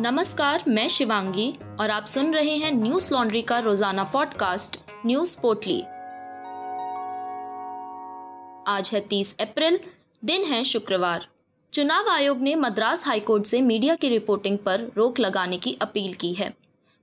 नमस्कार, मैं शिवांगी और आप सुन रहे हैं न्यूज़ लॉन्ड्री का रोज़ाना पॉडकास्ट, न्यूज़ पोटली आज है 30 अप्रैल, दिन है शुक्रवार। चुनाव आयोग ने मद्रास हाईकोर्ट से मीडिया की रिपोर्टिंग पर रोक लगाने की अपील की है।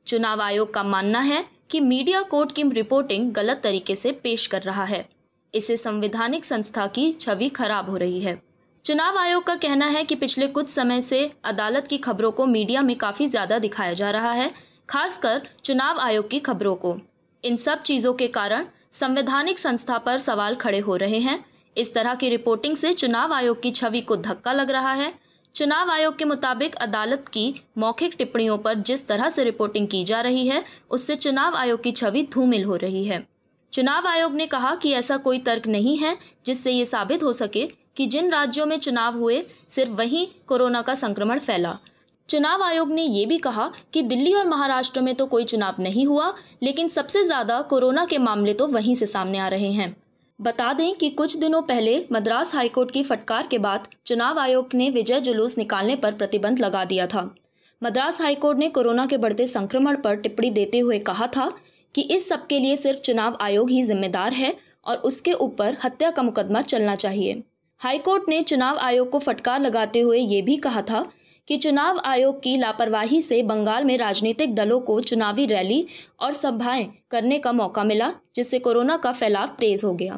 चुनाव आयोग का मानना है कि मीडिया कोर्ट की रिपोर्टिंग गलत तरीके से पेश कर रहा है। इससे संवैधानिक संस्था की छवि खराब हो रही है। चुनाव आयोग का कहना है कि पिछले कुछ समय से अदालत की खबरों को मीडिया में काफ़ी ज़्यादा दिखाया जा रहा है, खासकर चुनाव आयोग की खबरों को। इन सब चीज़ों के कारण संवैधानिक संस्था पर सवाल खड़े हो रहे हैं। इस तरह की रिपोर्टिंग से चुनाव आयोग की छवि को धक्का लग रहा है। चुनाव आयोग के मुताबिक अदालत की मौखिक टिप्पणियों पर जिस तरह से रिपोर्टिंग की जा रही है, उससे चुनाव आयोग की छवि धूमिल हो रही है। चुनाव आयोग ने कहा कि ऐसा कोई तर्क नहीं है जिससे ये साबित हो सके कि जिन राज्यों में चुनाव हुए, सिर्फ़ वहीं कोरोना का संक्रमण फैला। चुनाव आयोग ने ये भी कहा कि दिल्ली और महाराष्ट्र में तो कोई चुनाव नहीं हुआ, लेकिन सबसे ज़्यादा कोरोना के मामले तो वहीं से सामने आ रहे हैं। बता दें कि कुछ दिनों पहले मद्रास हाईकोर्ट की फटकार के बाद चुनाव आयोग ने विजय जुलूस निकालने पर प्रतिबंध लगा दिया था। मद्रास हाईकोर्ट ने कोरोना के बढ़ते संक्रमण पर टिप्पणी देते हुए कहा था कि इस सब के लिए सिर्फ़ चुनाव आयोग ही जिम्मेदार है और उसके ऊपर हत्या का मुकदमा चलना चाहिए। हाईकोर्ट ने चुनाव आयोग को फटकार लगाते हुए ये भी कहा था कि चुनाव आयोग की लापरवाही से बंगाल में राजनीतिक दलों को चुनावी रैली और सभाएँ करने का मौका मिला, जिससे कोरोना का फैलाव तेज हो गया।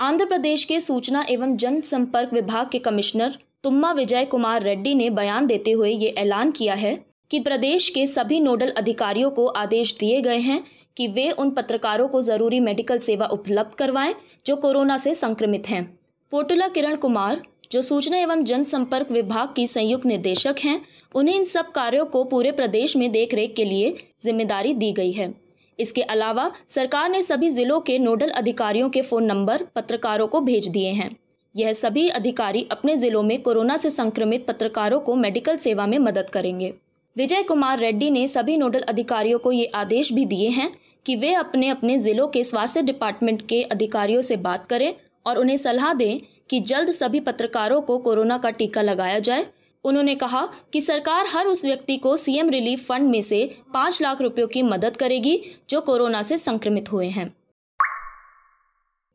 आंध्र प्रदेश के सूचना एवं जनसंपर्क विभाग के कमिश्नर तुम्मा विजय कुमार रेड्डी ने बयान देते हुए ये ऐलान किया है कि प्रदेश के सभी नोडल अधिकारियों को आदेश दिए गए हैं कि वे उन पत्रकारों को ज़रूरी मेडिकल सेवा उपलब्ध करवाएँ, जो कोरोना से संक्रमित हैं। पोटुला किरण कुमार, जो सूचना एवं जनसंपर्क विभाग की संयुक्त निदेशक हैं, उन्हें इन सब कार्यों को पूरे प्रदेश में देखरेख के लिए ज़िम्मेदारी दी गई है। इसके अलावा, सरकार ने सभी जिलों के नोडल अधिकारियों के फ़ोन नंबर पत्रकारों को भेज दिए हैं। यह सभी अधिकारी अपने जिलों में कोरोना से संक्रमित पत्रकारों को मेडिकल सेवा में मदद करेंगे। विजय कुमार रेड्डी ने सभी नोडल अधिकारियों को ये आदेश भी दिए हैं कि वे अपने अपने जिलों के स्वास्थ्य डिपार्टमेंट के अधिकारियों से बात करें और उन्हें सलाह दें कि जल्द सभी पत्रकारों को कोरोना का टीका लगाया जाए। उन्होंने कहा कि सरकार हर उस व्यक्ति को सीएम रिलीफ फंड में से पाँच लाख रुपयों की मदद करेगी जो कोरोना से संक्रमित हुए हैं।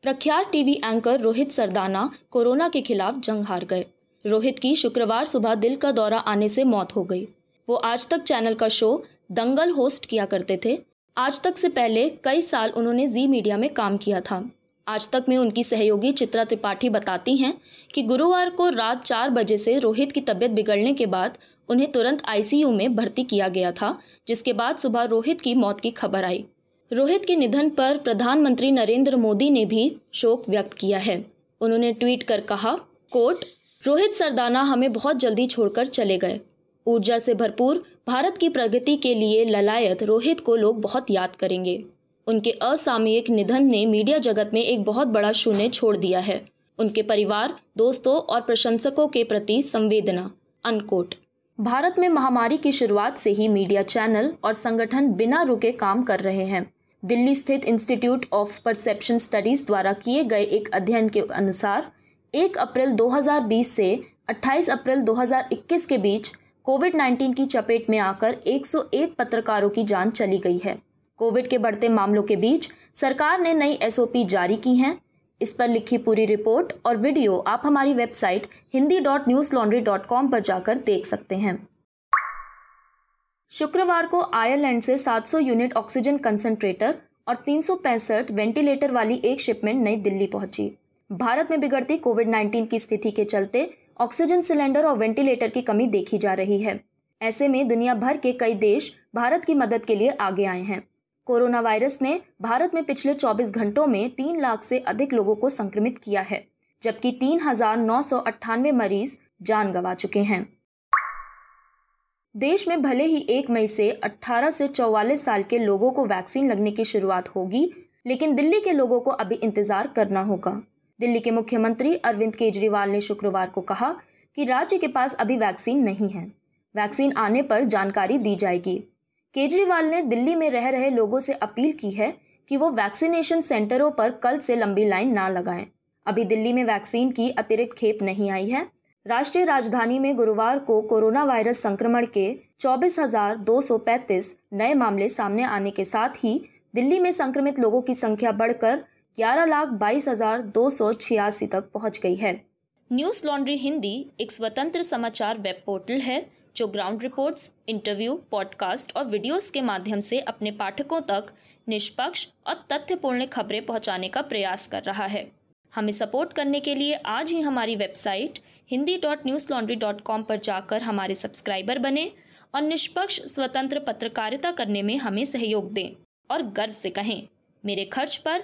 प्रख्यात TV anchor Rohit Sardana corona के खिलाफ जंग हार गए। रोहित की शुक्रवार सुबह दिल का दौरा आने से मौत हो गई। वो आज तक चैनल का शो दंगल होस्ट किया करते थे। आज तक से पहले कई साल उन्होंने जी मीडिया में काम किया था। आज तक में उनकी सहयोगी चित्रा त्रिपाठी बताती हैं कि गुरुवार को रात चार बजे से रोहित की तबीयत बिगड़ने के बाद उन्हें तुरंत आईसीयू में भर्ती किया गया था, जिसके बाद सुबह रोहित की मौत की खबर आई। रोहित के निधन पर प्रधानमंत्री नरेंद्र मोदी ने भी शोक व्यक्त किया है। उन्होंने ट्वीट कर कहा कोट रोहित सरदाना हमें बहुत जल्दी छोड़कर चले गए। ऊर्जा से भरपूर, भारत की प्रगति के लिए ललायत रोहित को लोग बहुत याद करेंगे। उनके असामयिक निधन ने मीडिया जगत में एक बहुत बड़ा शून्य छोड़ दिया है। उनके परिवार, दोस्तों और प्रशंसकों के प्रति संवेदना। अनकोट। भारत में महामारी की शुरुआत से ही मीडिया चैनल और संगठन बिना रुके काम कर रहे हैं। दिल्ली स्थित इंस्टीट्यूट ऑफ़ परसेप्शन स्टडीज़ द्वारा किए गए एक अध्ययन के अनुसार 1 अप्रैल 2020 से 28 अप्रैल 2021 के बीच कोविड 19 की चपेट में आकर 101 पत्रकारों की जान चली गई है। कोविड के बढ़ते मामलों के बीच सरकार ने नई एसओपी जारी की हैं। इस पर लिखी पूरी रिपोर्ट और वीडियो आप हमारी website Hindi dot news laundry dot com पर जाकर देख सकते हैं। शुक्रवार को आयरलैंड से 700 यूनिट ऑक्सीजन कंसंट्रेटर और तीन सौ पैंसठ वेंटिलेटर वाली एक शिपमेंट नई दिल्ली पहुँची। भारत में बिगड़ती कोविड 19 की स्थिति के चलते ऑक्सीजन सिलेंडर और वेंटिलेटर की कमी देखी जा रही है। ऐसे में दुनिया भर के कई देश भारत की मदद के लिए आगे आए हैं। कोरोना वायरस ने भारत में पिछले 24 घंटों में तीन लाख से अधिक लोगों को संक्रमित किया है, जबकि तीन हज़ार नौ सौ अट्ठानवे मरीज़ जान गंवा चुके हैं। देश में भले ही एक मई से 18 से 44 साल के लोगों को वैक्सीन लगने की शुरुआत होगी, लेकिन दिल्ली के लोगों को अभी इंतज़ार करना होगा। दिल्ली के मुख्यमंत्री अरविंद केजरीवाल ने शुक्रवार को कहा कि राज्य के पास अभी वैक्सीन नहीं है। वैक्सीन आने पर जानकारी दी जाएगी। केजरीवाल ने दिल्ली में रह रहे लोगों से अपील की है कि वो वैक्सीनेशन सेंटरों पर कल से लंबी लाइन ना लगाएँ। अभी दिल्ली में वैक्सीन की अतिरिक्त खेप नहीं आई है। राष्ट्रीय राजधानी में गुरुवार को कोरोना वायरस संक्रमण के 24,235 नए मामले सामने आने के साथ ही दिल्ली में संक्रमित लोगों की संख्या बढ़कर ग्यारह लाख बाईस हज़ार दो सौ छियासी तक पहुँच गई है। न्यूज़ लॉन्ड्री हिंदी एक स्वतंत्र समाचार वेब पोर्टल है जो ग्राउंड रिपोर्ट्स, इंटरव्यू पॉडकास्ट और वीडियोस के माध्यम से अपने पाठकों तक निष्पक्ष और तथ्यपूर्ण खबरें पहुँचाने का प्रयास कर रहा है। हमें सपोर्ट करने के लिए आज ही हमारी website Hindi dot news laundry dot com पर जाकर हमारे सब्सक्राइबर बने और निष्पक्ष स्वतंत्र पत्रकारिता करने में हमें सहयोग दें और गर्व से कहें मेरे खर्च पर